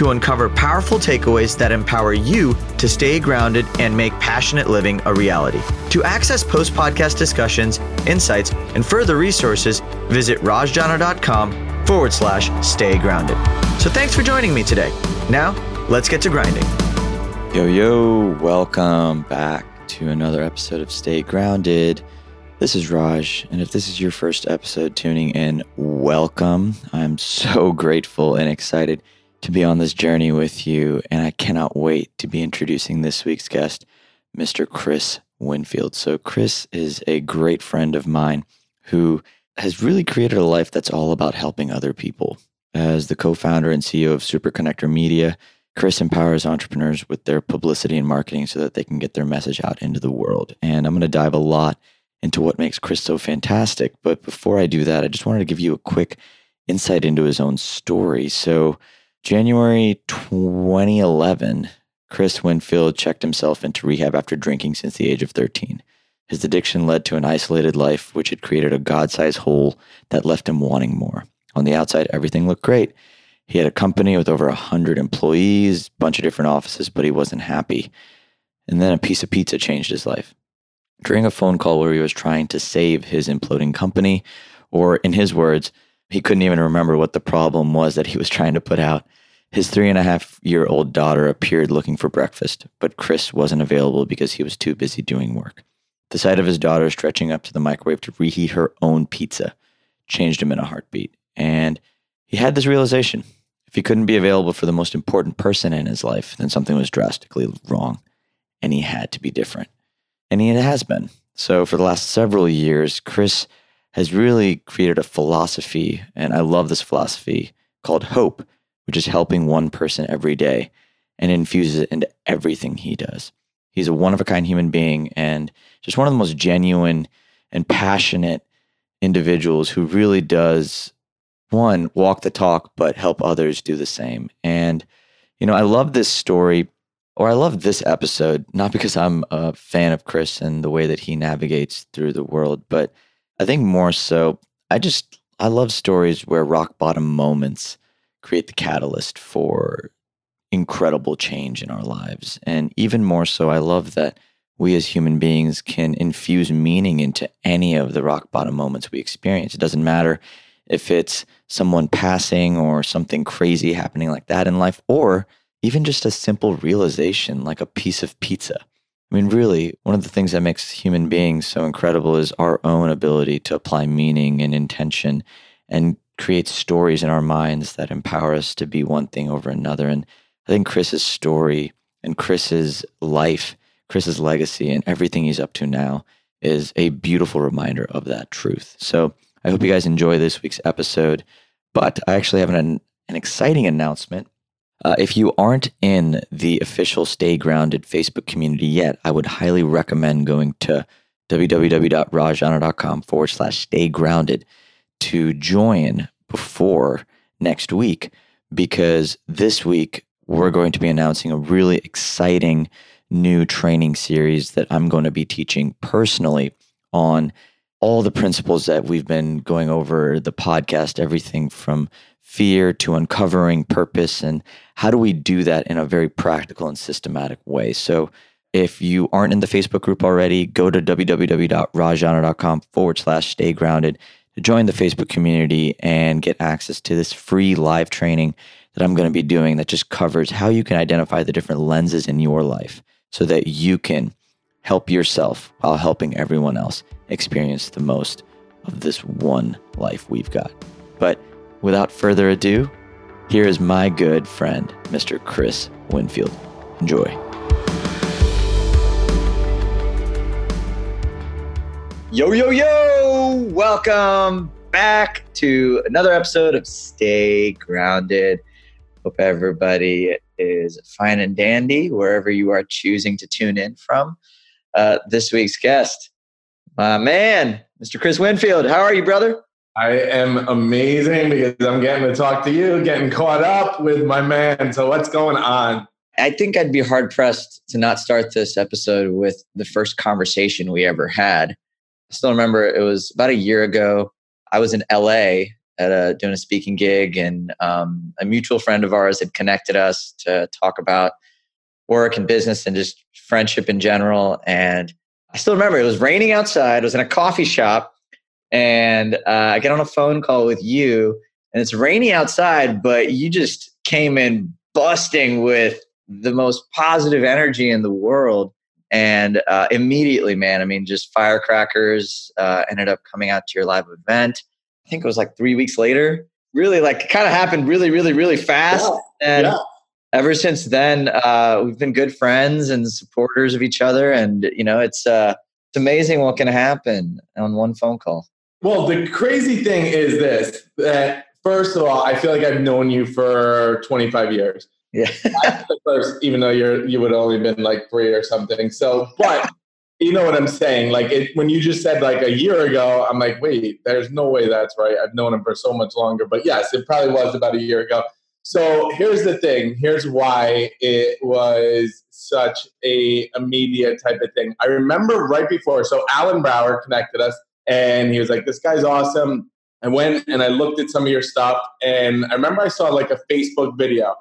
to uncover powerful takeaways that empower you to stay grounded and make passionate living a reality. To access post podcast discussions, insights, and further resources, visit rajjana.com forward slash stay grounded. So thanks for joining me today. Now, let's get to grinding. Yo, yo, welcome back to another episode of Stay Grounded. This is Raj, and if this is your first episode tuning in, welcome. I'm so grateful and excited to be on this journey with you, and I cannot wait to be introducing this week's guest, Mr. Chris Winfield. So, Chris is a great friend of mine who has really created a life that's all about helping other people. As the co founder and CEO of Super Connector Media, Chris empowers entrepreneurs with their publicity and marketing so that they can get their message out into the world. And I'm going to dive a lot into what makes Chris so fantastic. But before I do that, I just wanted to give you a quick insight into his own story. So, January 2011, Chris Winfield checked himself into rehab after drinking since the age of 13. His addiction led to an isolated life, which had created a God sized hole that left him wanting more. On the outside, everything looked great. He had a company with over 100 employees, a bunch of different offices, but he wasn't happy. And then a piece of pizza changed his life. During a phone call where he was trying to save his imploding company, or in his words, he couldn't even remember what the problem was that he was trying to put out. His three and a half year old daughter appeared looking for breakfast, but Chris wasn't available because he was too busy doing work. The sight of his daughter stretching up to the microwave to reheat her own pizza changed him in a heartbeat. And he had this realization if he couldn't be available for the most important person in his life, then something was drastically wrong. And he had to be different. And he has been. So for the last several years, Chris has really created a philosophy, and I love this philosophy called Hope, which is helping one person every day and infuses it into everything he does. He's a one of a kind human being and just one of the most genuine and passionate individuals who really does one walk the talk but help others do the same. And you know, I love this story or I love this episode not because I'm a fan of Chris and the way that he navigates through the world, but I think more so I just I love stories where rock bottom moments create the catalyst for incredible change in our lives. And even more so, I love that we as human beings can infuse meaning into any of the rock bottom moments we experience. It doesn't matter if it's someone passing or something crazy happening like that in life, or even just a simple realization like a piece of pizza. I mean, really, one of the things that makes human beings so incredible is our own ability to apply meaning and intention and create stories in our minds that empower us to be one thing over another. And I think Chris's story and Chris's life, Chris's legacy, and everything he's up to now is a beautiful reminder of that truth. So I hope you guys enjoy this week's episode. But I actually have an, an exciting announcement. Uh, if you aren't in the official Stay Grounded Facebook community yet, I would highly recommend going to www.rajjana.com forward slash stay grounded to join before next week because this week we're going to be announcing a really exciting new training series that I'm going to be teaching personally on all the principles that we've been going over the podcast, everything from fear to uncovering purpose and how do we do that in a very practical and systematic way. So if you aren't in the Facebook group already, go to www.rajjana.com forward slash stay grounded to join the Facebook community and get access to this free live training that I'm going to be doing that just covers how you can identify the different lenses in your life so that you can help yourself while helping everyone else experience the most of this one life we've got. But without further ado, here is my good friend, Mr. Chris Winfield. Enjoy. Yo, yo, yo! Welcome back to another episode of Stay Grounded. Hope everybody is fine and dandy wherever you are choosing to tune in from. uh, this week's guest, my man, Mr. Chris Winfield. How are you, brother? I am amazing because I'm getting to talk to you, getting caught up with my man. So, what's going on? I think I'd be hard pressed to not start this episode with the first conversation we ever had. I still remember it was about a year ago. I was in LA at a doing a speaking gig, and um, a mutual friend of ours had connected us to talk about work and business and just friendship in general. And I still remember it was raining outside. I was in a coffee shop, and uh, I get on a phone call with you, and it's rainy outside, but you just came in busting with the most positive energy in the world. And uh, immediately, man, I mean, just firecrackers uh, ended up coming out to your live event. I think it was like three weeks later. Really, like, kind of happened really, really, really fast. Yeah. And yeah. ever since then, uh, we've been good friends and supporters of each other. And, you know, it's, uh, it's amazing what can happen on one phone call. Well, the crazy thing is this that first of all, I feel like I've known you for 25 years. Yeah. first, even though you're you would only been like three or something. So, but you know what I'm saying? Like it, when you just said like a year ago, I'm like, wait, there's no way that's right. I've known him for so much longer. But yes, it probably was about a year ago. So here's the thing. Here's why it was such a immediate type of thing. I remember right before. So Alan Brower connected us, and he was like, "This guy's awesome." I went and I looked at some of your stuff, and I remember I saw like a Facebook video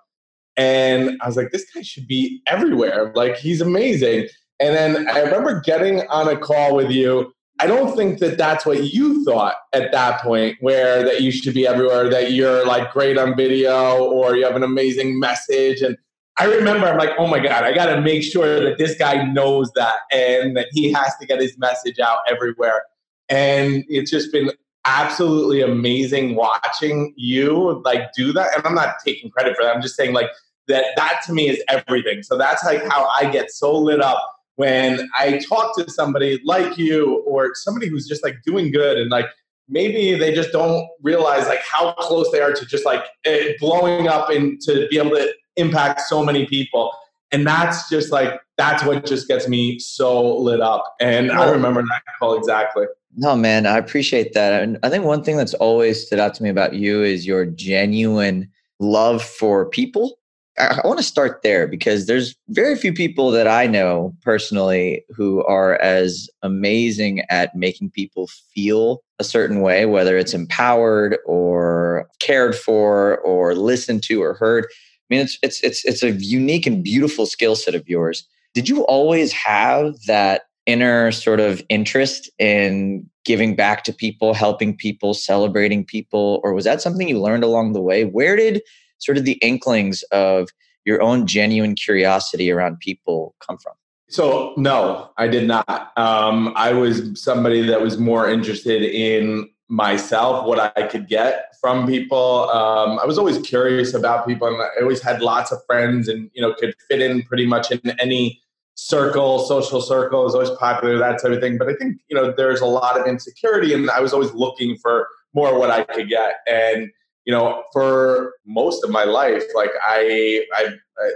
and I was like, this guy should be everywhere. Like, he's amazing. And then I remember getting on a call with you. I don't think that that's what you thought at that point, where that you should be everywhere, that you're like great on video or you have an amazing message. And I remember I'm like, oh my God, I got to make sure that this guy knows that and that he has to get his message out everywhere. And it's just been absolutely amazing watching you like do that. And I'm not taking credit for that. I'm just saying like that that to me is everything. So that's like how I get so lit up when I talk to somebody like you or somebody who's just like doing good and like maybe they just don't realize like how close they are to just like eh, blowing up and to be able to impact so many people. And that's just like that's what just gets me so lit up. And I remember that call exactly. No, man, I appreciate that. And I think one thing that's always stood out to me about you is your genuine love for people I, want to start there because there's very few people that I know personally who are as amazing at making people feel a certain way, whether it's empowered or cared for or listened to or heard. I mean, it's it's it's it's a unique and beautiful skill set of yours. Did you always have that inner sort of interest in giving back to people, helping people, celebrating people, or was that something you learned along the way? Where did sort of the inklings of your own genuine curiosity around people come from? So no, I did not. Um, I was somebody that was more interested in myself, what I could get from people. Um, I was always curious about people, and I always had lots of friends, and you know, could fit in pretty much in any circle, social circle. is always popular, that type of thing. But I think you know, there's a lot of insecurity, and I was always looking for more what I could get, and you know, for most of my life, like I, I,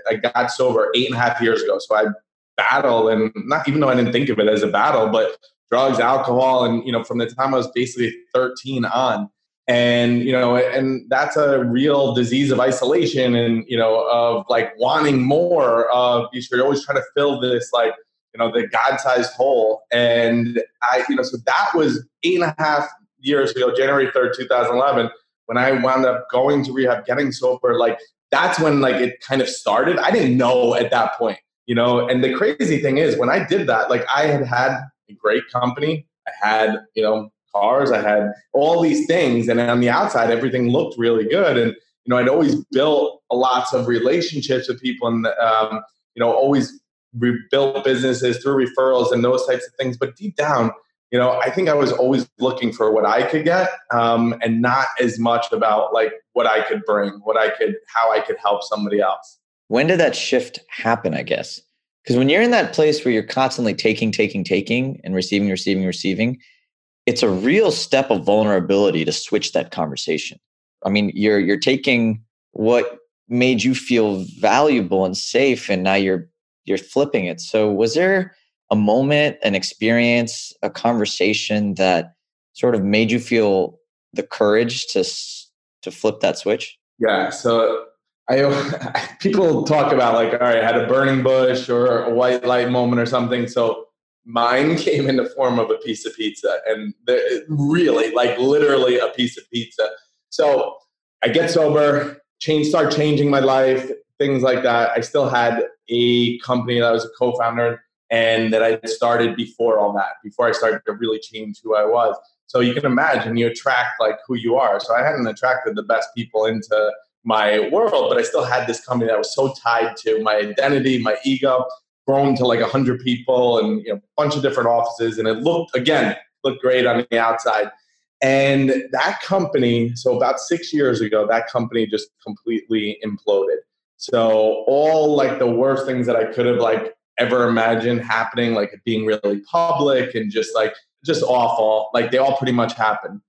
I got sober eight and a half years ago. So I battled and not even though I didn't think of it as a battle, but drugs, alcohol, and, you know, from the time I was basically 13 on, and you know and that's a real disease of isolation and you know of like wanting more of you're always trying to fill this like you know the god-sized hole and i you know so that was eight and a half years ago january 3rd 2011 when I wound up going to rehab, getting sober, like that's when like it kind of started. I didn't know at that point, you know. And the crazy thing is, when I did that, like I had had a great company. I had, you know, cars. I had all these things, and on the outside, everything looked really good. And you know, I'd always built lots of relationships with people, and um, you know, always rebuilt businesses through referrals and those types of things. But deep down, you know, I think I was always looking for what I could get, um, and not as much about like what I could bring, what I could, how I could help somebody else. When did that shift happen? I guess because when you're in that place where you're constantly taking, taking, taking, and receiving, receiving, receiving, it's a real step of vulnerability to switch that conversation. I mean, you're you're taking what made you feel valuable and safe, and now you're you're flipping it. So, was there a moment, an experience, a conversation that sort of made you feel the courage to to flip that switch? Yeah. So I people talk about like, all right, I had a burning bush or a white light moment or something. So mine came in the form of a piece of pizza, and the, really, like literally a piece of pizza. So I get sober, change, start changing my life, things like that. I still had a company that I was a co-founder and that I started before all that, before I started to really change who I was. So you can imagine you attract like who you are. So I hadn't attracted the best people into my world, but I still had this company that was so tied to my identity, my ego, grown to like a hundred people and you know, a bunch of different offices. And it looked again, looked great on the outside. And that company, so about six years ago, that company just completely imploded. So all like the worst things that I could have like ever imagined happening, like being really public and just like just awful. Like they all pretty much happened.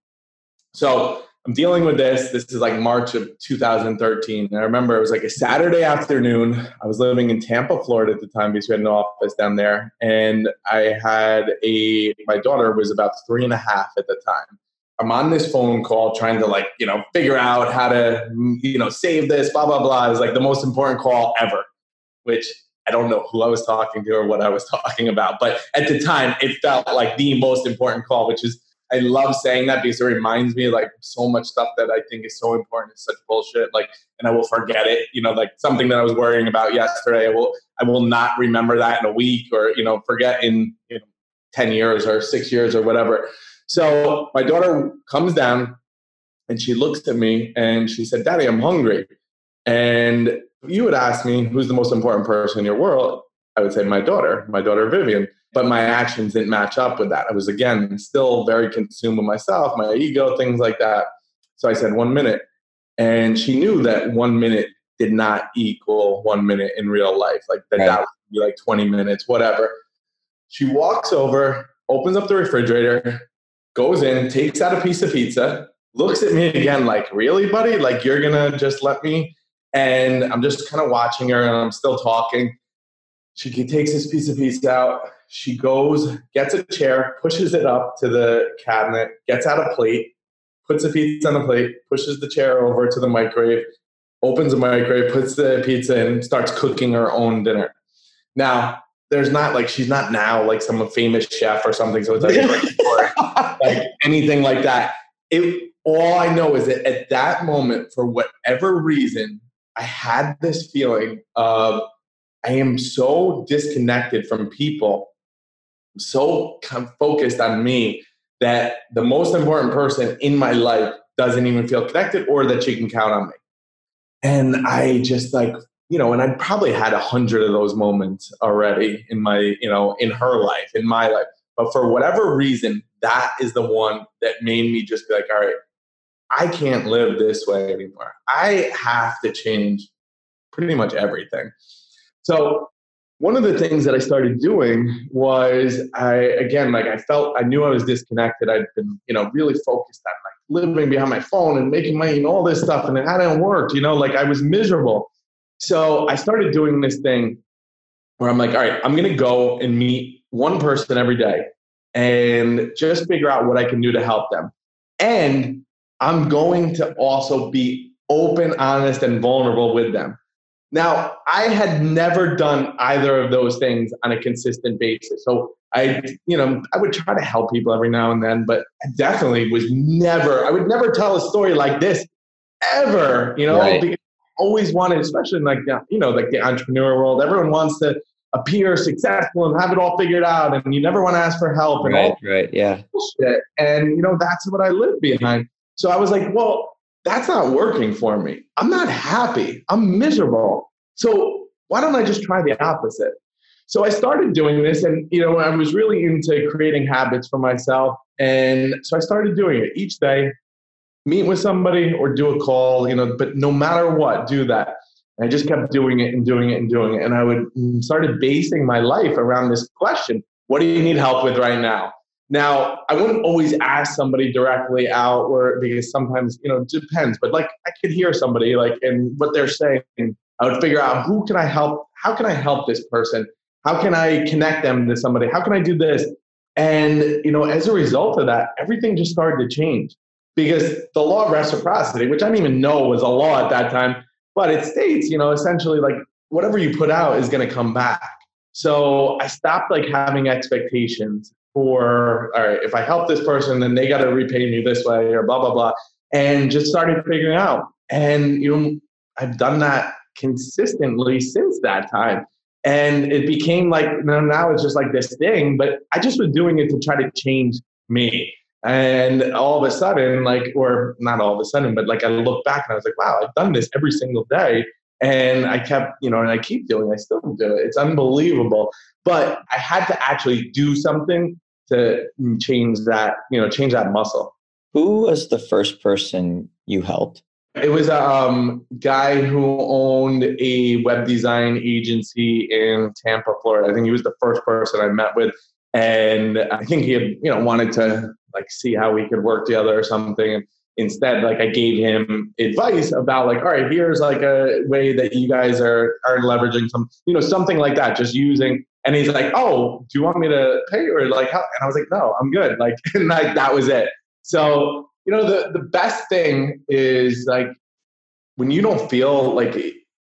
So I'm dealing with this. This is like March of 2013. And I remember it was like a Saturday afternoon. I was living in Tampa, Florida at the time because we had an office down there. And I had a, my daughter was about three and a half at the time. I'm on this phone call trying to like, you know, figure out how to, you know, save this, blah, blah, blah. It was like the most important call ever, which I don't know who I was talking to or what I was talking about, but at the time it felt like the most important call, which is I love saying that because it reminds me like so much stuff that I think is so important. It's such bullshit. Like, and I will forget it. You know, like something that I was worrying about yesterday. I will I will not remember that in a week or you know forget in you know ten years or six years or whatever. So my daughter comes down and she looks at me and she said, "Daddy, I'm hungry." And you would ask me who's the most important person in your world, I would say my daughter, my daughter Vivian. But my actions didn't match up with that. I was again still very consumed with myself, my ego, things like that. So I said one minute. And she knew that one minute did not equal one minute in real life. Like that, right. that would be like 20 minutes, whatever. She walks over, opens up the refrigerator, goes in, takes out a piece of pizza, looks at me again like, really, buddy? Like you're gonna just let me and I'm just kind of watching her and I'm still talking. She takes this piece of pizza out. She goes, gets a chair, pushes it up to the cabinet, gets out a plate, puts the pizza on the plate, pushes the chair over to the microwave, opens the microwave, puts the pizza in, starts cooking her own dinner. Now, there's not like she's not now like some famous chef or something, so it's like, like anything like that. It all I know is that at that moment, for whatever reason, I had this feeling of I am so disconnected from people, so focused on me that the most important person in my life doesn't even feel connected or that she can count on me. And I just like, you know, and I probably had a hundred of those moments already in my, you know, in her life, in my life. But for whatever reason, that is the one that made me just be like, all right, I can't live this way anymore. I have to change pretty much everything. So one of the things that I started doing was I again like I felt I knew I was disconnected. I'd been you know really focused on like living behind my phone and making money and all this stuff, and it hadn't worked. You know, like I was miserable. So I started doing this thing where I'm like, all right, I'm gonna go and meet one person every day and just figure out what I can do to help them. And I'm going to also be open, honest, and vulnerable with them. Now, I had never done either of those things on a consistent basis. So I, you know, I would try to help people every now and then, but I definitely was never, I would never tell a story like this ever, you know, right. because I always wanted, especially in like, you know, like the entrepreneur world, everyone wants to appear successful and have it all figured out. And you never want to ask for help and right, all right, yeah. Bullshit. And, you know, that's what I live behind. So I was like, well, that's not working for me. I'm not happy. I'm miserable. So why don't I just try the opposite? So I started doing this and you know, I was really into creating habits for myself. And so I started doing it each day, meet with somebody or do a call, you know, but no matter what, do that. And I just kept doing it and doing it and doing it. And I would mm, started basing my life around this question. What do you need help with right now? Now, I wouldn't always ask somebody directly out or because sometimes, you know, it depends, but like I could hear somebody like and what they're saying, I would figure out who can I help, how can I help this person? How can I connect them to somebody? How can I do this? And, you know, as a result of that, everything just started to change because the law of reciprocity, which I didn't even know was a law at that time, but it states, you know, essentially like whatever you put out is going to come back. So I stopped like having expectations for, all right, if I help this person, then they got to repay me this way or blah, blah, blah. And just started figuring out. And, you know, I've done that consistently since that time. And it became like, you know, now it's just like this thing, but I just was doing it to try to change me. And all of a sudden, like, or not all of a sudden, but like I look back and I was like, wow, I've done this every single day. And I kept, you know, and I keep doing, I still do it. It's unbelievable. But I had to actually do something to change that, you know, change that muscle. Who was the first person you helped? It was a um, guy who owned a web design agency in Tampa, Florida. I think he was the first person I met with, and I think he had, you know, wanted to like see how we could work together or something. And instead, like I gave him advice about like, all right, here's like a way that you guys are are leveraging some, you know, something like that, just using. And he's like, oh, do you want me to pay or like how? And I was like, no, I'm good. Like, and like that was it. So you know the the best thing is like when you don't feel like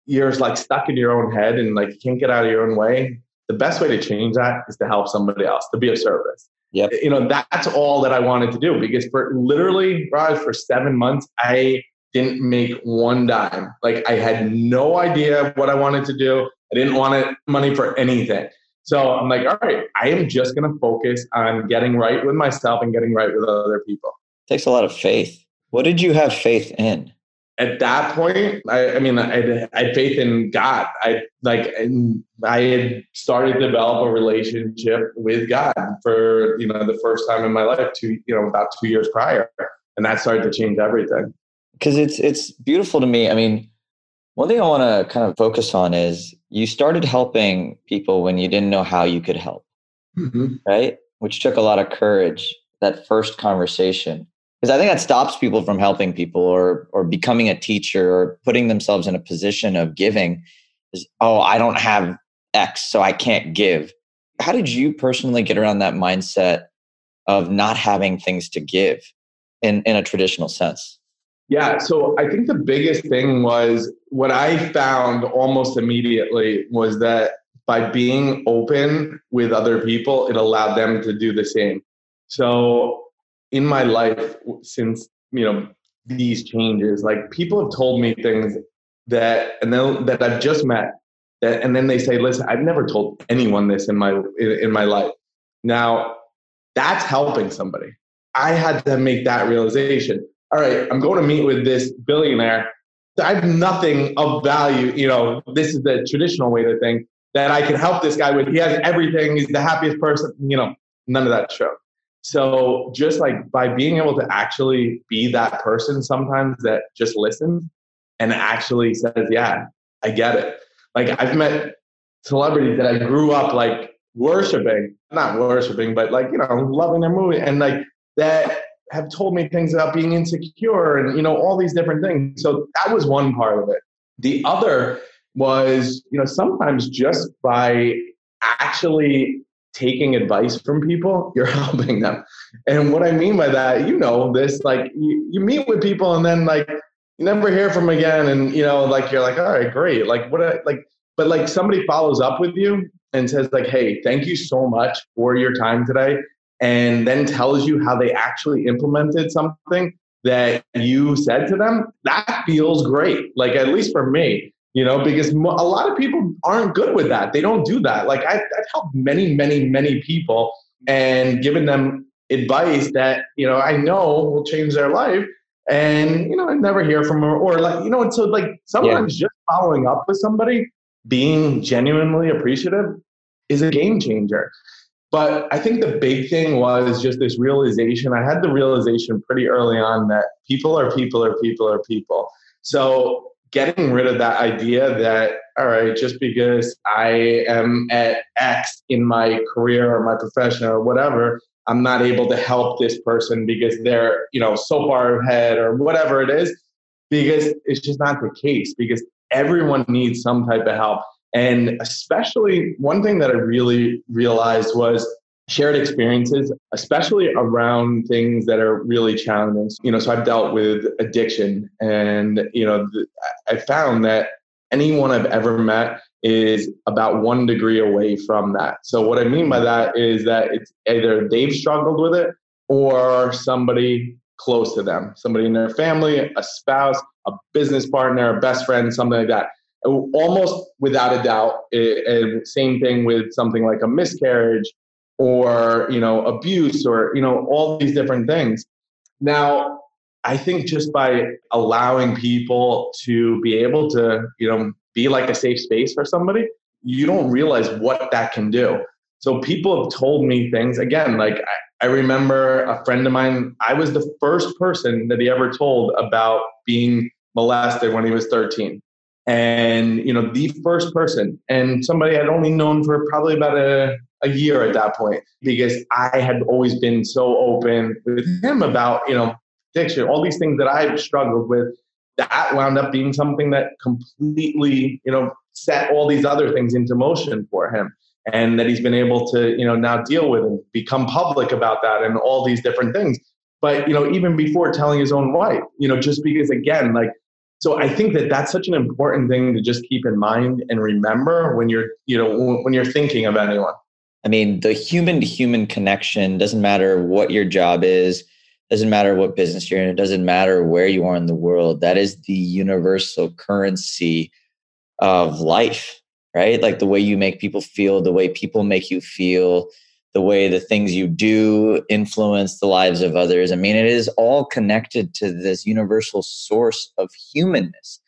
you're like stuck in your own head and like you can't get out of your own way the best way to change that is to help somebody else to be of service yeah you know that's all that i wanted to do because for literally Raj, for seven months i didn't make one dime like i had no idea what i wanted to do i didn't want money for anything so i'm like all right i am just going to focus on getting right with myself and getting right with other people takes a lot of faith. What did you have faith in? At that point, I, I mean, I, I, had faith in God. I like, I had started to develop a relationship with God for you know the first time in my life, two you know about two years prior, and that started to change everything. Because it's it's beautiful to me. I mean, one thing I want to kind of focus on is you started helping people when you didn't know how you could help, mm-hmm. right? Which took a lot of courage. That first conversation because I think that stops people from helping people or or becoming a teacher or putting themselves in a position of giving is oh I don't have X so I can't give. How did you personally get around that mindset of not having things to give in in a traditional sense? Yeah, so I think the biggest thing was what I found almost immediately was that by being open with other people, it allowed them to do the same. So in my life since you know these changes like people have told me things that and then that i've just met that and then they say listen i've never told anyone this in my in, in my life. Now that's helping somebody. I had to make that realization all right i'm going to meet with this billionaire. I have nothing of value you know this is the traditional way to think that i can help this guy with. He has everything. He's the happiest person you know none of that show. So just like by being able to actually be that person sometimes that just listens and actually says, yeah, I get it. Like I've met celebrities that I grew up like worshiping, not worshiping, but like, you know, loving their movie and like that have told me things about being insecure and, you know, all these different things. So that was one part of it. The other was, you know, sometimes just by actually taking advice from people, you're helping them. And what I mean by that, you know, this like you, you meet with people and then like you never hear from again. And you know, like you're like, all right, great. Like what I like, but like somebody follows up with you and says, like, hey, thank you so much for your time today. And then tells you how they actually implemented something that you said to them, that feels great. Like, at least for me, you know, because a lot of people aren't good with that. They don't do that. Like I've, I've helped many, many, many people and given them advice that, you know, I know will change their life. And, you know, I never hear from them or like, you know, and so like sometimes yeah. just following up with somebody, being genuinely appreciative is a game changer. But I think the big thing was just this realization. I had the realization pretty early on that people are people are people are people. So getting rid of that idea that all right just because i am at x in my career or my profession or whatever i'm not able to help this person because they're you know so far ahead or whatever it is because it's just not the case because everyone needs some type of help And especially one thing that I really realized was shared experiences, especially around things that are really challenging. You know, so I've dealt with addiction, and you know, I found that anyone I've ever met is about one degree away from that. So what I mean by that is that it's either they've struggled with it or somebody close to them, somebody in their family, a spouse, a business partner, a best friend, something like that. Almost without a doubt, and same thing with something like a miscarriage or you know abuse or you know all these different things. Now, I think just by allowing people to be able to you know be like a safe space for somebody, you don't realize what that can do. So people have told me things again, like I, I remember a friend of mine, I was the first person that he ever told about being molested when he was 13 and you know the first person and somebody i'd only known for probably about a, a year at that point because i had always been so open with him about you know addiction all these things that i've struggled with that wound up being something that completely you know set all these other things into motion for him and that he's been able to you know now deal with and become public about that and all these different things. But you know even before telling his own wife you know just because again like so i think that that's such an important thing to just keep in mind and remember when you're you know when you're thinking of anyone. I mean the human to human connection doesn't matter what your job is doesn't matter what business you're in it doesn't matter where you are in the world. That is the universal currency of life right? Like the way you make people feel the way people make you feel the way the things you do influence the lives of others. I mean, it is all connected to this universal source of humanness.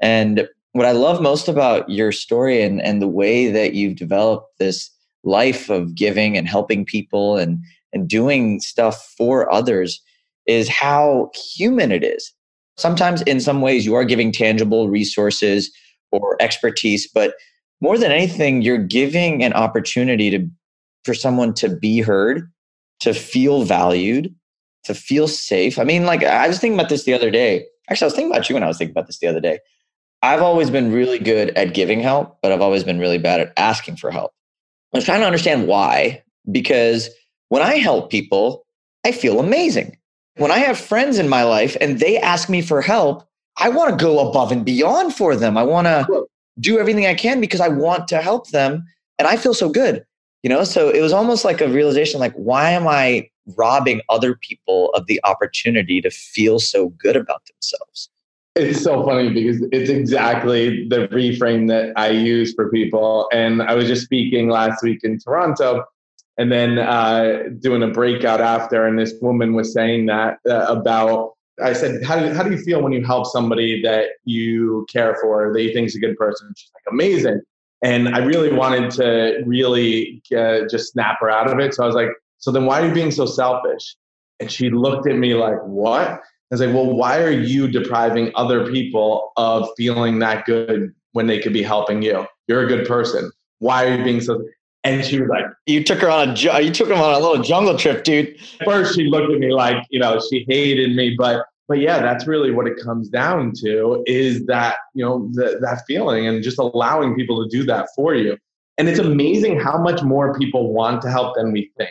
And what I love most about your story and, and the way that you've developed this life of giving and helping people and, and doing stuff for others is how human it is. Sometimes, in some ways, you are giving tangible resources or expertise, but more than anything, you're giving an opportunity to for someone to be heard, to feel valued, to feel safe. I mean, like I was thinking about this the other day. Actually, I was thinking about you when I was thinking about this the other day. I've always been really good at giving help, but I've always been really bad at asking for help. I was trying to understand why, because when I help people, I feel amazing. When I have friends in my life and they ask me for help, I want to go above and beyond for them. I want to do everything I can because I want to help them. And I feel so good you know so it was almost like a realization like why am i robbing other people of the opportunity to feel so good about themselves? It's so funny because it's exactly the reframe that i use for people. And i was just speaking last week in toronto and then uh, doing a breakout after and this woman was saying that uh, about i said how do, how do you feel when you help somebody that you care for? That you think is a good person. She's like amazing and I really wanted to really uh, just snap her out of it. So I was like, so then why are you being so selfish? And she looked at me like, what? I was like, well, why are you depriving other people of feeling that good when they could be helping you? You're a good person. Why are you being so? And she was like, "You took her on a you took him on a little jungle trip, dude." First, she looked at me like you know she hated me, but but yeah, that's really what it comes down to is that, you know, the, that feeling and just allowing people to do that for you. And it's amazing how much more people want to help than we think.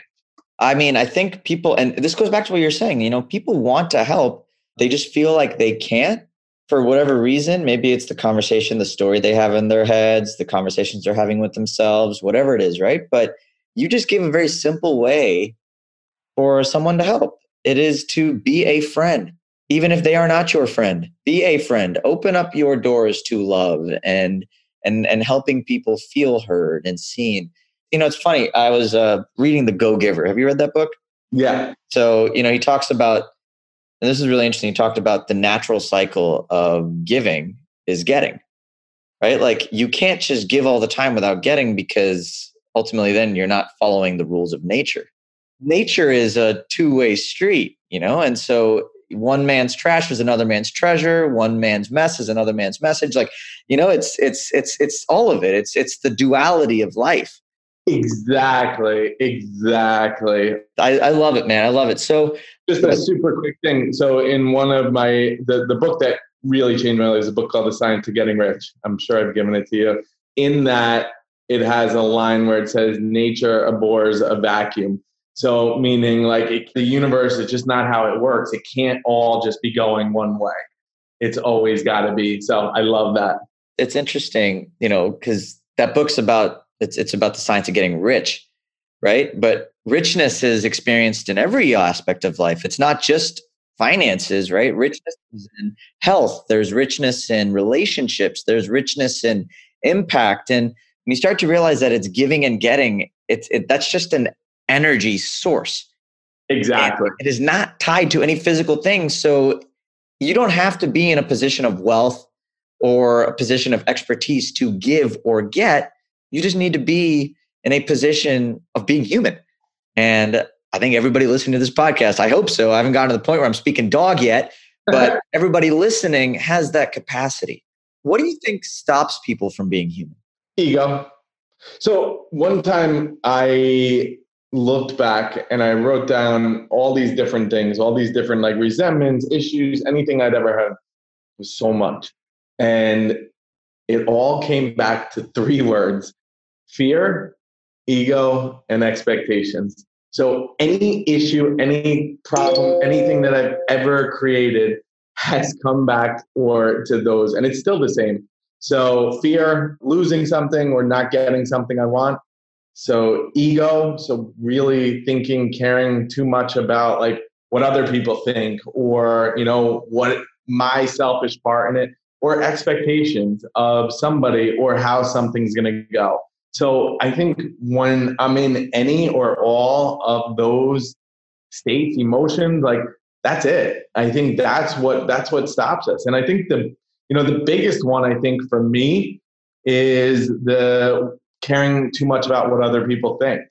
I mean, I think people, and this goes back to what you're saying, you know, people want to help. They just feel like they can't for whatever reason. Maybe it's the conversation, the story they have in their heads, the conversations they're having with themselves, whatever it is, right? But you just gave a very simple way for someone to help. It is to be a friend even if they are not your friend be a friend. Open up your doors to love and and and helping people feel heard and seen. You know it's funny i was uh, reading the go giver have you read that book? Yeah. So you know he talks about and this is really interesting he talked about the natural cycle of giving is getting right? Like you can't just give all the time without getting because ultimately then you're not following the rules of nature. Nature is a two-way street you know? And so one man's trash is another man's treasure one man's mess is another man's message. Like you know it's it's it's it's all of it. It's it's the duality of life. Exactly. Exactly. I, I love it man. I love it. So just a super quick thing. So in one of my the, the book that really changed my life is a book called the science of getting rich. I'm sure i've given it to you. In that it has a line where it says nature abhors a vacuum. So meaning like it, the universe is just not how it works. It can't all just be going one way. It's always got to be. So I love that. It's interesting, you know, because that book's about it's it's about the science of getting rich, right? But richness is experienced in every aspect of life. It's not just finances, right? Richness is in health. There's richness in relationships. There's richness in impact. And when you start to realize that it's giving and getting, it's it, that's just an energy source. Exactly. And it is not tied to any physical thing. So you don't have to be in a position of wealth or a position of expertise to give or get. You just need to be in a position of being human. And I think everybody listening to this podcast, I hope so. I haven't gotten to the point where I'm speaking dog yet, but everybody listening has that capacity. What do you think stops people from being human? Ego. So one time I looked back and I wrote down all these different things, all these different like resentments, issues, anything I'd ever had was so much. And it all came back to three words fear, ego, and expectations. So any issue, any problem, anything that I've ever created has come back or to those, and it's still the same. So fear, losing something or not getting something I want. So ego, so really thinking, caring too much about like what other people think or, you know, what my selfish part in it or expectations of somebody or how something's going to go. So I think when I'm in any or all of those states, emotions, like that's it. I think that's what that's what stops us. And I think the you know the biggest one I think for me is the caring too much about what other people think.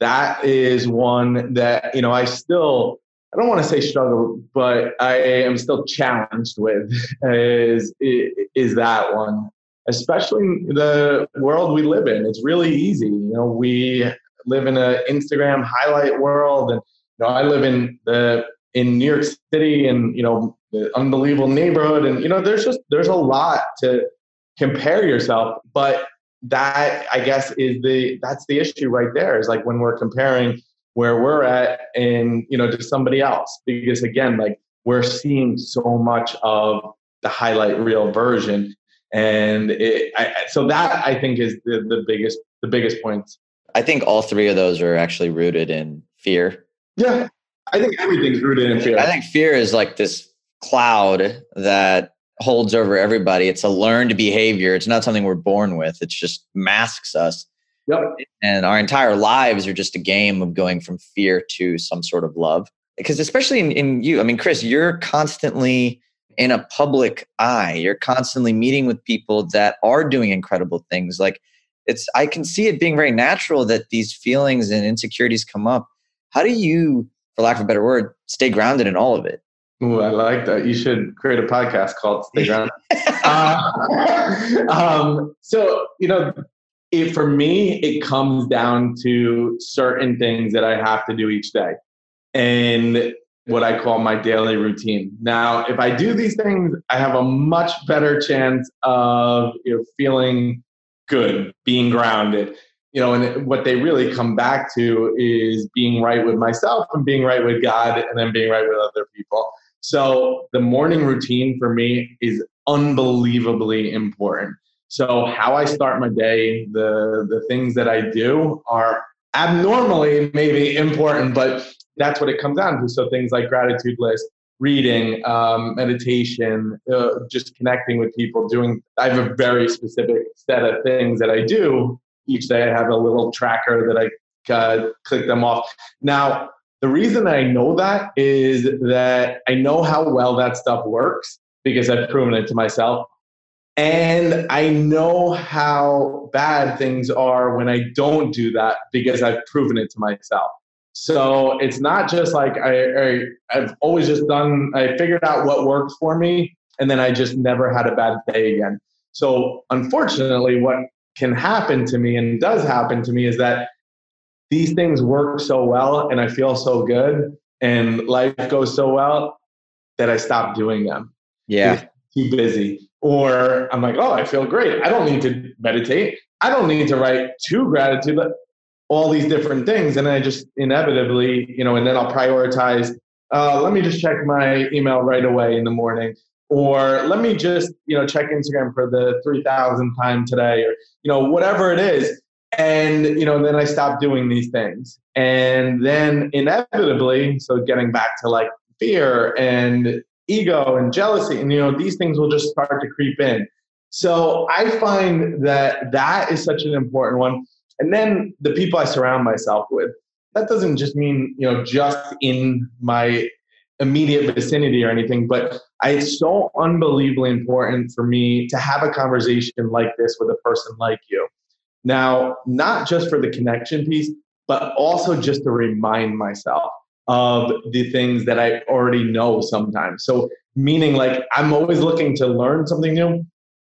That is one that you know I still I don't want to say struggle, but I am still challenged with is is that one, especially the world we live in. It's really easy. You know, we live in an Instagram highlight world, and you know, I live in the in New York City, and you know, the unbelievable neighborhood, and you know, there's just there's a lot to compare yourself, but that I guess is the that's the issue right there. Is like when we're comparing where we're at and you know to somebody else. Because again like we're seeing so much of the highlight reel version. And it, I, so that i think is the, the biggest the biggest points. I think all three of those are actually rooted in fear. Yeah. I think everything's rooted in fear. I think fear is like this cloud that holds over everybody it's a learned behavior it's not something we're born with it just masks us Yep. And our entire lives are just a game of going from fear to some sort of love. Because especially in, in you, I mean, Chris, you're constantly in a public eye. You're constantly meeting with people that are doing incredible things. Like it's I can see it being very natural that these feelings and insecurities come up. How do you, for lack of a better word, stay grounded in all of it? Ooh, I like that. You should create a podcast called Stay Grounded. uh, um, so, you know, it, for me, it comes down to certain things that I have to do each day and what I call my daily routine. Now, if I do these things, I have a much better chance of you know, feeling good, being grounded. You know, and what they really come back to is being right with myself and being right with God and then being right with other people. So the morning routine for me is unbelievably important. So how I start my day, the the things that I do are abnormally maybe important, but that's what it comes down to. So things like gratitude list, reading, um, meditation, uh, just connecting with people, doing. I have a very specific set of things that I do each day. I have a little tracker that I uh, click them off. Now, the reason I know that is that I know how well that stuff works because I've proven it to myself. And I know how bad things are when I don't do that because I've proven it to myself. So it's not just like I, I have always just done. I figured out what works for me, and then I just never had a bad day again. So unfortunately, what can happen to me and does happen to me is that these things work so well, and I feel so good, and life goes so well that I stop doing them. Yeah, too busy or I'm like, oh, I feel great. I don't need to meditate. I don't need to write two gratitude, but all these different things. And I just inevitably, you know, and then I'll prioritize. Uh, let me just check my email right away in the morning, or let me just, you know, check Instagram for the three thousand time today, or you know, whatever it is. And you know, then I stop doing these things, and then inevitably, so getting back to like fear and ego and jealousy, and you know, these things will just start to creep in. So I find that that is such an important one. And then the people I surround myself with. That doesn't just mean, you know, just in my immediate vicinity or anything, but I, it's so unbelievably important for me to have a conversation like this with a person like you. Now, not just for the connection piece, but also just to remind myself of the things that I already know sometimes. So, meaning like I'm always looking to learn something new,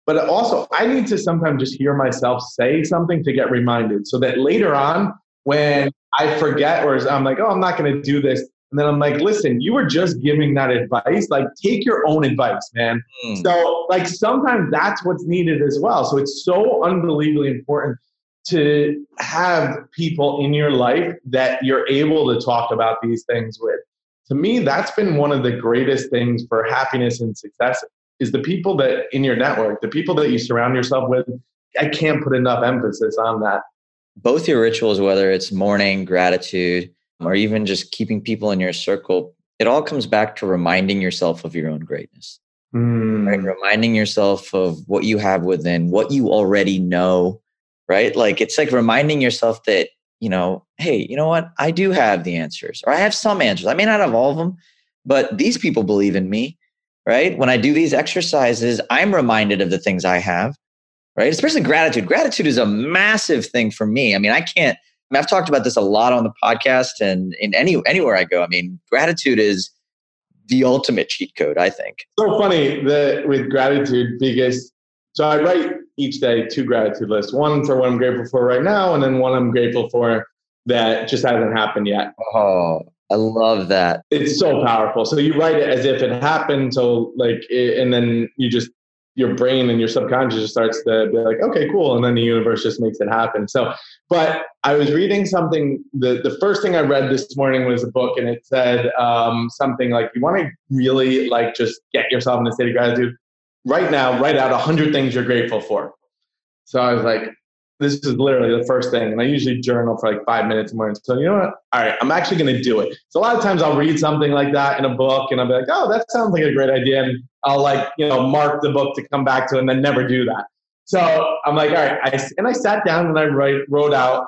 but also, I need to sometimes just hear myself say something to get reminded so that later on, when I forget or I'm like, oh, I'm not going to do this. And then I'm like, listen, you were just giving that advice. Like, take your own advice, man. Mm. So, like, sometimes that's what's needed as well. So, it's so unbelievably important to have people in your life that you're able to talk about these things with. To me, that's been one of the greatest things for happiness and success is the people that in your network, the people that you surround yourself with. I can't put enough emphasis on that. Both your rituals, whether it's morning gratitude or even just keeping people in your circle, it all comes back to reminding yourself of your own greatness. Mm. Right? Reminding yourself of what you have within, what you already know, right? Like it's like reminding yourself that, you know, hey, you know what? I do have the answers, or I have some answers. I may not have all of them, but these people believe in me right? When I do these exercises, I'm reminded of the things I have, right? Especially gratitude. Gratitude is a massive thing for me. I mean, I can't, I mean, I've talked about this a lot on the podcast and in any anywhere I go. I mean, gratitude is the ultimate cheat code, I think. So funny that with gratitude because so I write each day two gratitude lists. One for what I'm grateful for right now, and then one I'm grateful for that just hasn't happened yet. Oh, I love that. It's so powerful. So you write it as if it happened. So like, and then you just your brain and your subconscious just starts to be like, okay, cool, and then the universe just makes it happen. So, but I was reading something. The the first thing I read this morning was a book, and it said um, something like, you want to really like just get yourself in a state of gratitude right now. Write out a hundred things you're grateful for. So I was like, this is literally the first thing. And I usually journal for like five minutes a morning. So, you know what? All right, I'm actually going to do it. So, a lot of times I'll read something like that in a book and I'll be like, oh, that sounds like a great idea. And I'll like, you know, mark the book to come back to and then never do that. So, I'm like, all right. I, and I sat down and I write, wrote out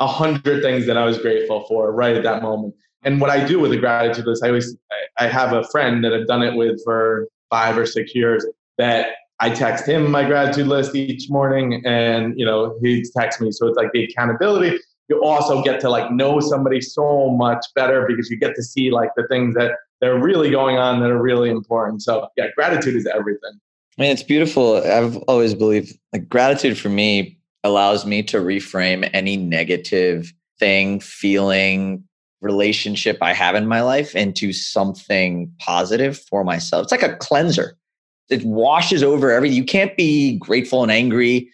a hundred things that I was grateful for right at that moment. And what I do with the gratitude list, I always, I have a friend that I've done it with for five or six years that I text him my gratitude list each morning and you know he texts me so it's like the accountability you also get to like know somebody so much better because you get to see like the things that they're really going on that are really important. So yeah gratitude is everything. I mean it's beautiful. I've always believed like gratitude for me allows me to reframe any negative thing feeling relationship I have in my life into something positive for myself. It's like a cleanser. It washes over everything. You can't be grateful and angry,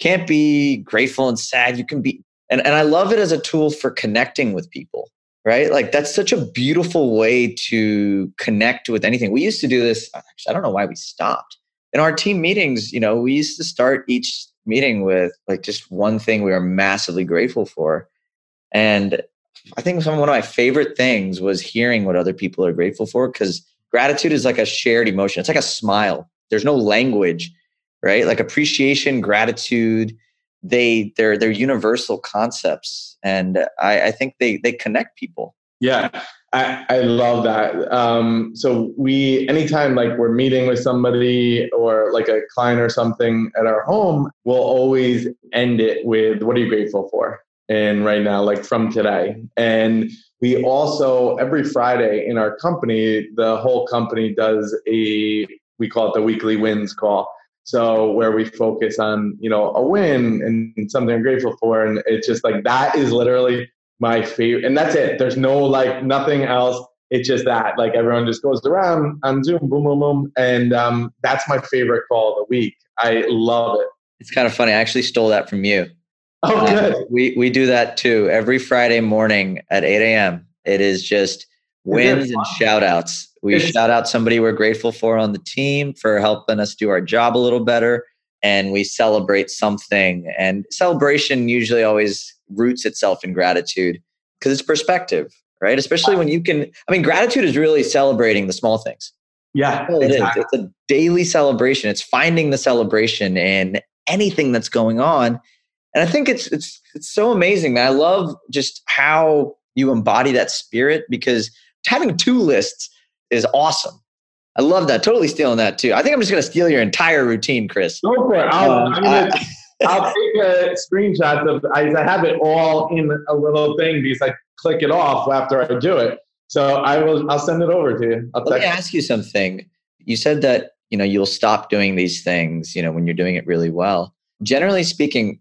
can't be grateful and sad. You can be, and, and I love it as a tool for connecting with people, right? Like that's such a beautiful way to connect with anything. We used to do this, I don't know why we stopped. In our team meetings, you know, we used to start each meeting with like just one thing we are massively grateful for. And I think some one of my favorite things was hearing what other people are grateful for because gratitude is like a shared emotion. It's like a smile. There's no language, right? Like appreciation, gratitude, they they're they're universal concepts, and I, I think they they connect people. Yeah, I, I love that. Um, so we anytime like we're meeting with somebody or like a client or something at our home, we'll always end it with "What are you grateful for?" And right now, like from today, and we also every friday in our company the whole company does a we call it the weekly wins call so where we focus on you know a win and something i'm grateful for and it's just like that is literally my favorite and that's it there's no like nothing else it's just that like everyone just goes around on zoom boom boom boom and um, that's my favorite call of the week i love it It's kind of funny. I actually stole that from you. Oh, uh, good. We we do that too every Friday morning at 8 a.m. It is just wins and shout outs. We it's, shout out somebody we're grateful for on the team for helping us do our job a little better. And we celebrate something. And celebration usually always roots itself in gratitude because it's perspective, right? Especially when you can, I mean, gratitude is really celebrating the small things. Yeah, it exactly. is. It's a daily celebration. It's finding the celebration in anything that's going on. And I think it's it's it's so amazing, man. I love just how you embody that spirit because having two lists is awesome. I love that. Totally stealing that too. I think I'm just going to steal your entire routine, Chris. Go for it. I'll, um, gonna, I'll take a screenshot of. I, I have it all in a little thing because I click it off after I do it. So I will. I'll send it over to you. I'll Let me ask you something. You said that you know you'll stop doing these things. You know when you're doing it really well. Generally speaking,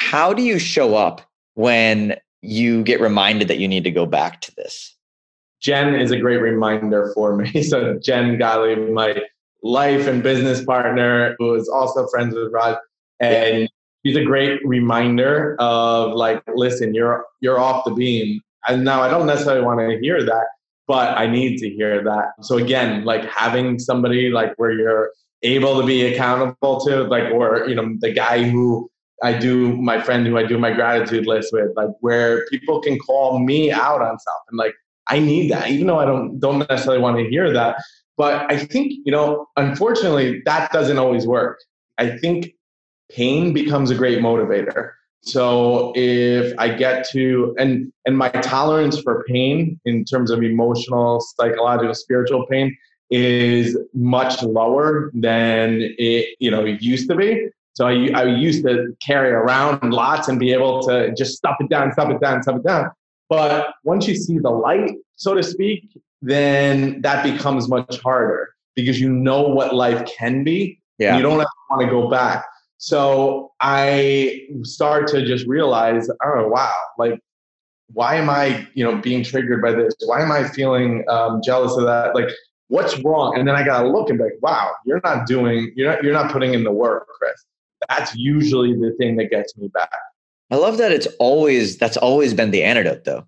how do you show up when you get reminded that you need to go back to this? Jen is a great reminder for me. So Jen Gottlieb, my life and business partner, who is also friends with Raj, and she's a great reminder of like, listen, you're you're off the beam. And now I don't necessarily want to hear that, but I need to hear that. So again, like having somebody like where you're able to be accountable to, like, or you know, the guy who I do my friend who I do my gratitude list with, like where people can call me out on and like I need that, even though I don't don't necessarily want to hear that. But I think, you know, unfortunately, that doesn't always work. I think pain becomes a great motivator. So if I get to and and my tolerance for pain in terms of emotional, psychological, spiritual pain is much lower than it you know it used to be. So I, I used to carry around lots and be able to just stuff it down, stuff it down, stuff it down. But once you see the light, so to speak, then that becomes much harder because you know what life can be. Yeah. You don't want to go back. So I start to just realize, oh wow, like why am I, you know, being triggered by this? Why am I feeling um, jealous of that? Like, what's wrong? And then I gotta look and be like, wow, you're not doing, you're not, you're not putting in the work, Chris that's usually the thing that gets me back. I love that it's always that's always been the antidote though.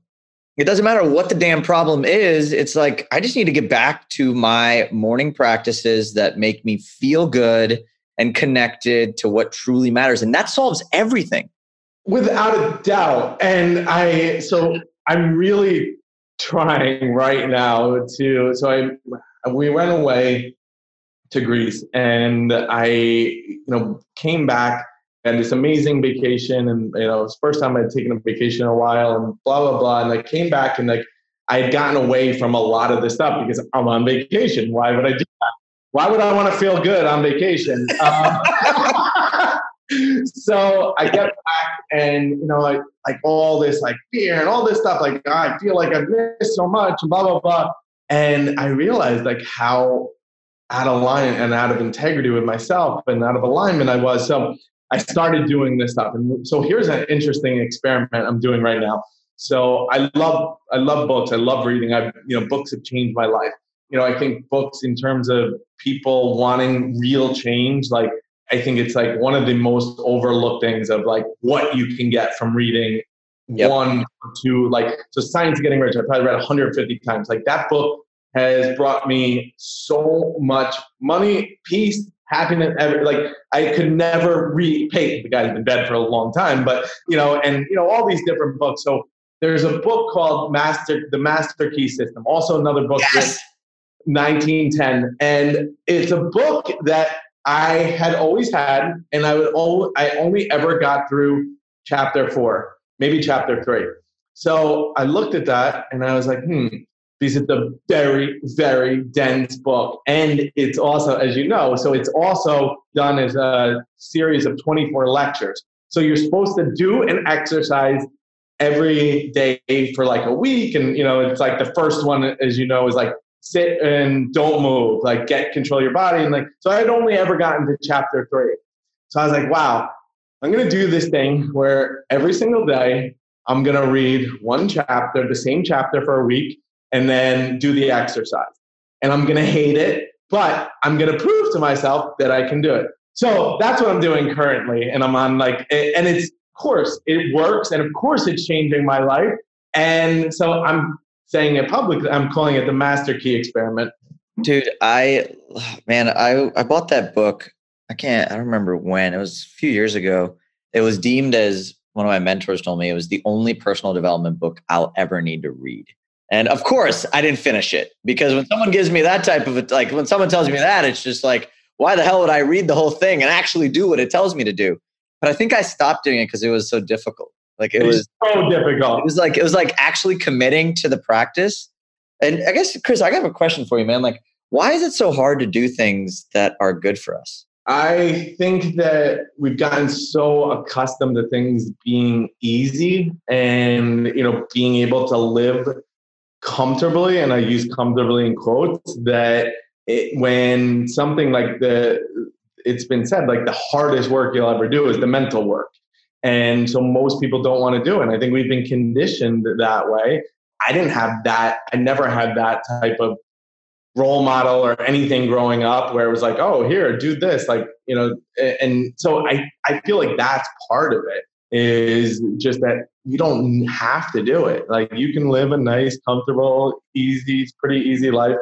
It doesn't matter what the damn problem is. It's like I just need to get back to my morning practices that make me feel good and connected to what truly matters and that solves everything. Without a doubt. And I so I'm really trying right now to so I we went away to Greece, and I, you know, came back and this amazing vacation, and you know, it's the first time I'd taken a vacation in a while, and blah blah blah, and I came back and like I had gotten away from a lot of this stuff because I'm on vacation. Why would I do that? Why would I want to feel good on vacation? Um, so I get back and you know like like all this like fear and all this stuff like I feel like I've missed so much and blah blah blah and I realized like how out of line and out of integrity with myself and out of alignment I was. So I started doing this stuff. And so here's an interesting experiment I'm doing right now. So I love I love books. I love reading. I you know books have changed my life. You know I think books in terms of people wanting real change. Like I think it's like one of the most overlooked things of like what you can get from reading yep. one, two. Like so, Science Getting Rich. I probably read 150 times. Like that book has brought me so much money, peace, happiness. Ever, like I could never repay. The guy's been dead for a long time, but you know, and you know, all these different books. So there's a book called Master, the Master Key System. Also another book, yes. 1910, and it's a book that I had always had, and I would only, I only ever got through chapter four, maybe chapter three. So I looked at that and I was like, hmm, because it's a very, very dense book. And it's also, as you know, so it's also done as a series of 24 lectures. So you're supposed to do an exercise every day for like a week. And, you know, it's like the first one, as you know, is like sit and don't move, like get control of your body. And like, so I'd only ever gotten to chapter three. So I was like, wow, I'm going to do this thing where every single day I'm going to read one chapter, the same chapter for a week and then do the exercise. And I'm going to hate it, but I'm going to prove to myself that I can do it. So that's what I'm doing currently. And I'm on like, and it's, of course, it works. And of course, it's changing my life. And so I'm saying it publicly, I'm calling it the Master Key Experiment. Dude, I, man, I, I bought that book. I can't, I don't remember when. It was a few years ago. It was deemed as one of my mentors told me it was the only personal development book I'll ever need to read. And of course, I didn't finish it because when someone gives me that type of it, like when someone tells me that, it's just like, why the hell would I read the whole thing and actually do what it tells me to do? But I think I stopped doing it because it was so difficult. Like it, was so difficult. It was like it was like actually committing to the practice. And I guess Chris, I have a question for you, man. Like, why is it so hard to do things that are good for us? I think that we've gotten so accustomed to things being easy and you know being able to live comfortably and I use comfortably in quotes that it, when something like the it's been said like the hardest work you'll ever do is the mental work and so most people don't want to do it and I think we've been conditioned that way I didn't have that I never had that type of role model or anything growing up where it was like, oh, here, do this. Like, you know, and so I, I feel like that's part of it is just that you don't have to do it. Like you can live a nice, comfortable, easy, pretty easy life,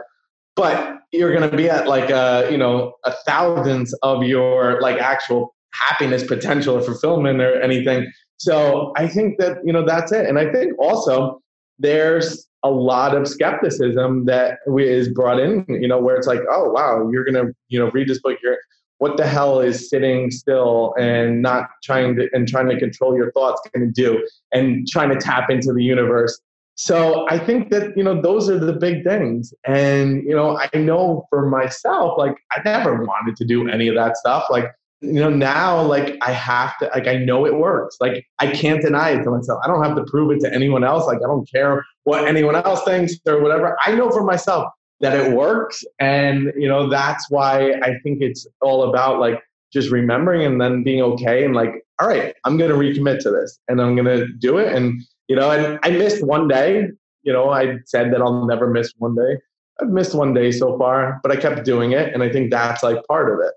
but you're going to be at like a, you know, a thousandth of your like actual happiness potential or fulfillment or anything. So I think that, you know, that's it. And I think also there's a lot of skepticism that is brought in, you know, where it's like, oh wow, you're gonna, you know, read this book, you're what the hell is sitting still and not trying to and trying to control your thoughts gonna do and trying to tap into the universe. So I think that, you know, those are the big things. And, you know, I know for myself, like I never wanted to do any of that stuff. Like you know now like i have to like i know it works like i can't deny it to myself i don't have to prove it to anyone else like i don't care what anyone else thinks or whatever i know for myself that it works. And you know that's why i think it's all about like just remembering and then being okay and like all right i'm going to recommit to this and i'm going to do it. And you know and i missed one day you know i said that i'll never miss one day. I've missed one day so far but i kept doing it and i think that's like part of it.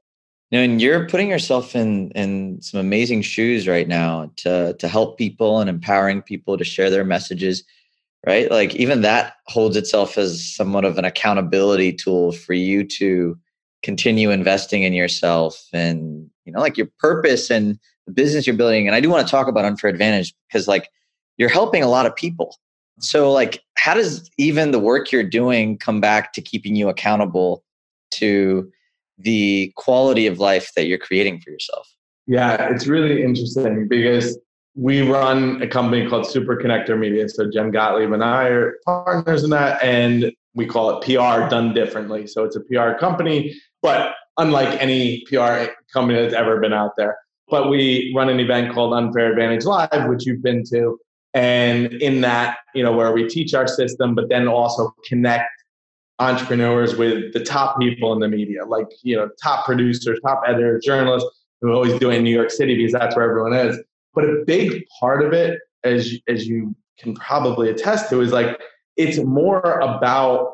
And you're putting yourself in in some amazing shoes right now to to help people and empowering people to share their messages, right? Like even that holds itself as somewhat of an accountability tool for you to continue investing in yourself and you know like your purpose and the business you're building and i do want to talk about unfair advantage because like you're helping a lot of people so like how does even the work you're doing come back to keeping you accountable to the quality of life that you're creating for yourself? Yeah, it's really interesting because we run a company called Super Connector Media. So Jen Gottlieb and I are partners in that, and we call it PR done differently. So it's a PR company, but unlike any PR company that's ever been out there. But we run an event called Unfair Advantage Live, which you've been to. And in that, you know, where we teach our system, but then also connect entrepreneurs with the top people in the media, like you know, top producers, top editors, journalists who always do it in New York City because that's where everyone is. But a big part of it, as as you can probably attest to, is like it's more about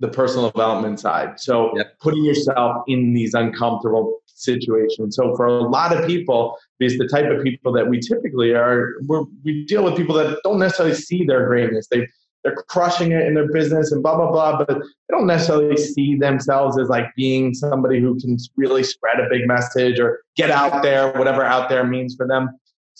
the personal development side. So yep. putting yourself in these uncomfortable situations. So for a lot of people, because the type of people that we typically are, we deal with people that don't necessarily see their greatness. They've they're crushing it in their business and blah blah blah but they don't necessarily see themselves as like being somebody who can really spread a big message or get out there whatever out there means for them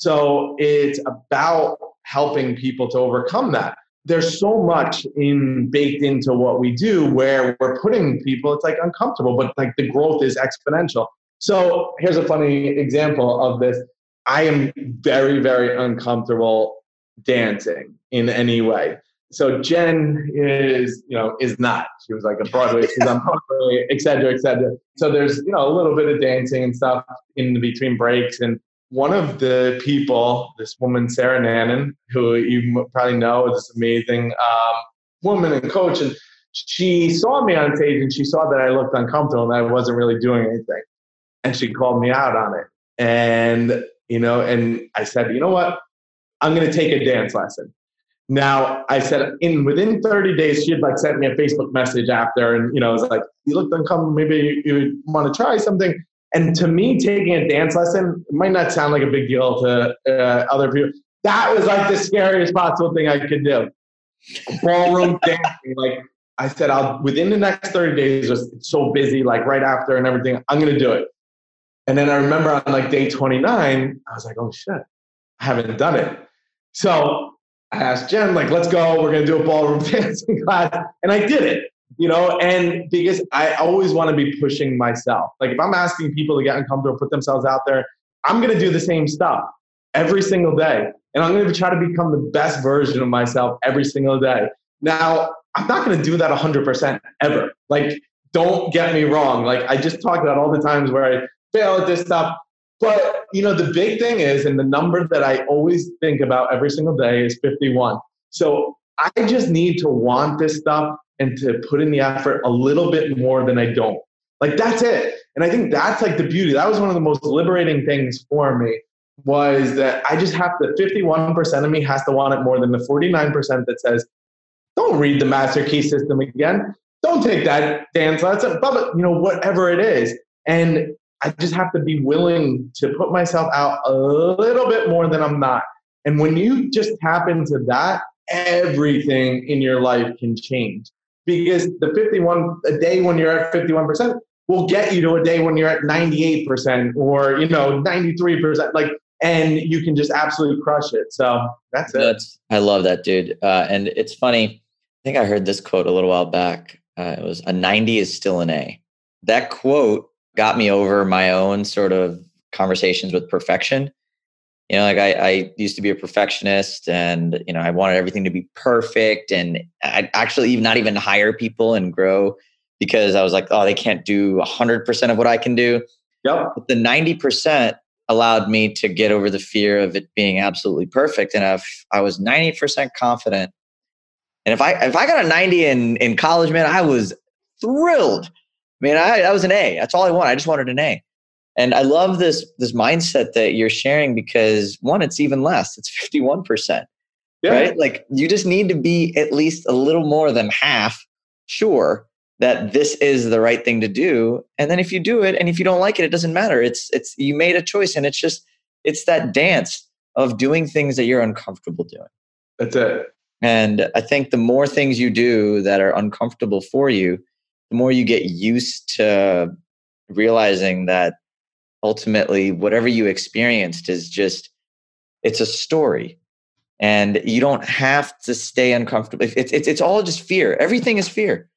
so it's about helping people to overcome that there's so much in baked into what we do where we're putting people it's like uncomfortable but like the growth is exponential so here's a funny example of this i am very very uncomfortable dancing in any way so Jen is, you know, is not. She was like a Broadway, she's on Broadway, et cetera, et cetera. So there's, you know, a little bit of dancing and stuff in between breaks. And one of the people, this woman, Sarah Nannon, who you probably know is this amazing um, woman and coach, and she saw me on stage and she saw that I looked uncomfortable and I wasn't really doing anything. And she called me out on it. And, you know, and I said, you know what? I'm going to take a dance lesson. Now I said in within 30 days, she had like sent me a Facebook message after, and you know, it was like, you looked uncomfortable. Maybe you, you want to try something. And to me, taking a dance lesson might not sound like a big deal to uh, other people. That was like the scariest possible thing I could do. Ballroom dancing, like I said, I'll within the next 30 days, it's so busy, like right after and everything, I'm gonna do it. And then I remember on like day 29, I was like, oh shit, I haven't done it. So I asked Jen, like, let's go, we're gonna do a ballroom dancing class. And I did it you know, and because I always want to be pushing myself. Like if I'm asking people to get uncomfortable, put themselves out there, I'm going to do the same stuff every single day. And I'm going to try to become the best version of myself every single day. Now, I'm not going to do that 100% ever. Like, don't get me wrong. Like, I just talked about all the times where I fail at this stuff. But, you know, the big thing is, and the number that I always think about every single day is 51. So I just need to want this stuff and to put in the effort a little bit more than I don't. Like that's it. And I think that's like the beauty. That was one of the most liberating things for me was that I just have to 51% of me has to want it more than the 49% that says, don't read the master key system again. Don't take that dance lesson, but you know, whatever it is. And I just have to be willing to put myself out a little bit more than I'm not. And when you just tap into that, everything in your life can change because the 51 a day when you're at 51% will get you to a day when you're at 98% or you know 93% like and you can just absolutely crush it. So that's it. That's, i love that dude. Uh, and it's funny i think i heard this quote a little while back. Uh, it was a 90 is still an a. That quote got me over my own sort of conversations with perfection you know like I, I used to be a perfectionist and you know i wanted everything to be perfect and i'd actually even not even hire people and grow because i was like oh they can't do 100% of what i can do. Yep. But the 90% allowed me to get over the fear of it being absolutely perfect. And if i was 90% confident and if i if i got a 90 in in college man i was thrilled. I mean i, I was an a. That's all i wanted i just wanted an a and I love this this mindset that you're sharing because one, it's even less. It's 51%. Yeah. Right? Like you just need to be at least a little more than half sure that this is the right thing to do. And then if you do it and if you don't like it, it doesn't matter. It's it's you made a choice and it's just it's that dance of doing things that you're uncomfortable doing. That's it. And I think the more things you do that are uncomfortable for you, the more you get used to realizing that ultimately whatever you experienced is just it's a story. And you don't have to stay uncomfortable. It's it's, it's all just fear. Everything is fear.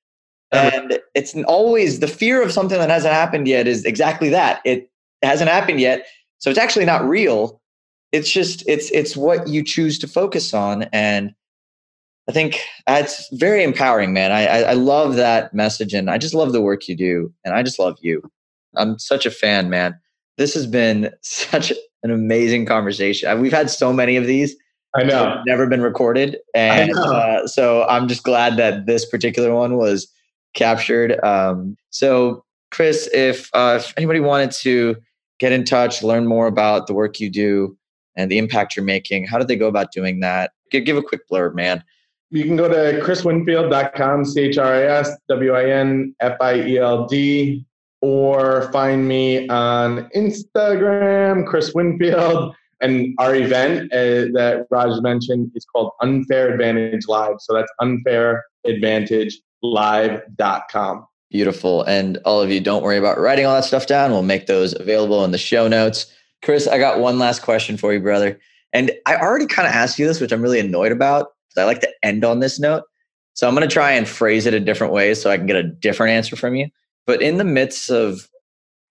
And it's always the fear of something that hasn't happened yet is exactly that. It hasn't happened yet so it's actually not real. It's just it's it's what you choose to focus on. And i think ah, that's very empowering man. I, I i love that message and i just love the work you do and i just love you. I'm such a fan man this has been such an amazing conversation. We've had so many of these. I know. Never been recorded. And uh, so I'm just glad that this particular one was captured. Um, so, Chris, if, uh, if anybody wanted to get in touch, learn more about the work you do and the impact you're making, how did they go about doing that? Give, give a quick blurb, man. You can go to chriswinfield.com, C H R I S W I N F I E L D or find me on Instagram, Chris Winfield. And our event uh, that Raj mentioned is called Unfair Advantage Live. So that's unfairadvantagelive.com. Beautiful. And all of you, don't worry about writing all that stuff down. We'll make those available in the show notes. Chris, I got one last question for you, brother. And I already kind of asked you this, which I'm really annoyed about. I like to end on this note. So I'm going to try and phrase it a different way so I can get a different answer from you. But in the midst of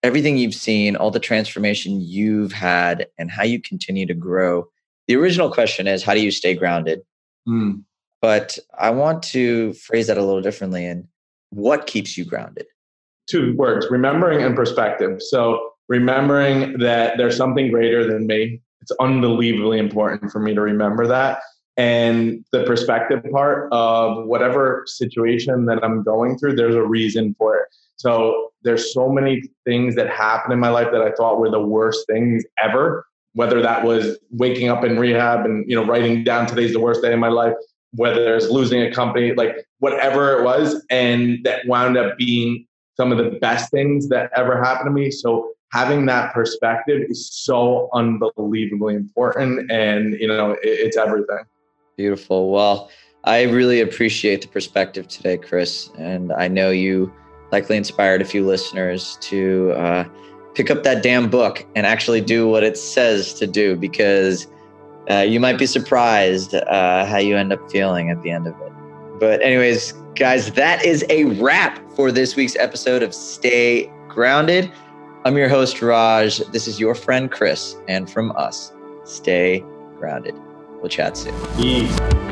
everything you've seen, all the transformation you've had, and how you continue to grow, the original question is how do you stay grounded? Mm. But I want to phrase that a little differently. And what keeps you grounded? Two words remembering and perspective. So, remembering that there's something greater than me. It's unbelievably important for me to remember that. And the perspective part of whatever situation that I'm going through, there's a reason for it. So there's so many things that happened in my life that I thought were the worst things ever. Whether that was waking up in rehab and you know writing down today's the worst day in my life, whether it's losing a company, like whatever it was, and that wound up being some of the best things that ever happened to me. So having that perspective is so unbelievably important and you know it, it's everything beautiful well i really appreciate the perspective today chris and i know you likely inspired a few listeners to uh, pick up that damn book and actually do what it says to do because uh, you might be surprised uh, how you end up feeling at the end of it but anyways guys that is a wrap for this week's episode of stay grounded I'm your host, Raj. This is your friend, Chris. And from us, stay grounded. We'll chat soon.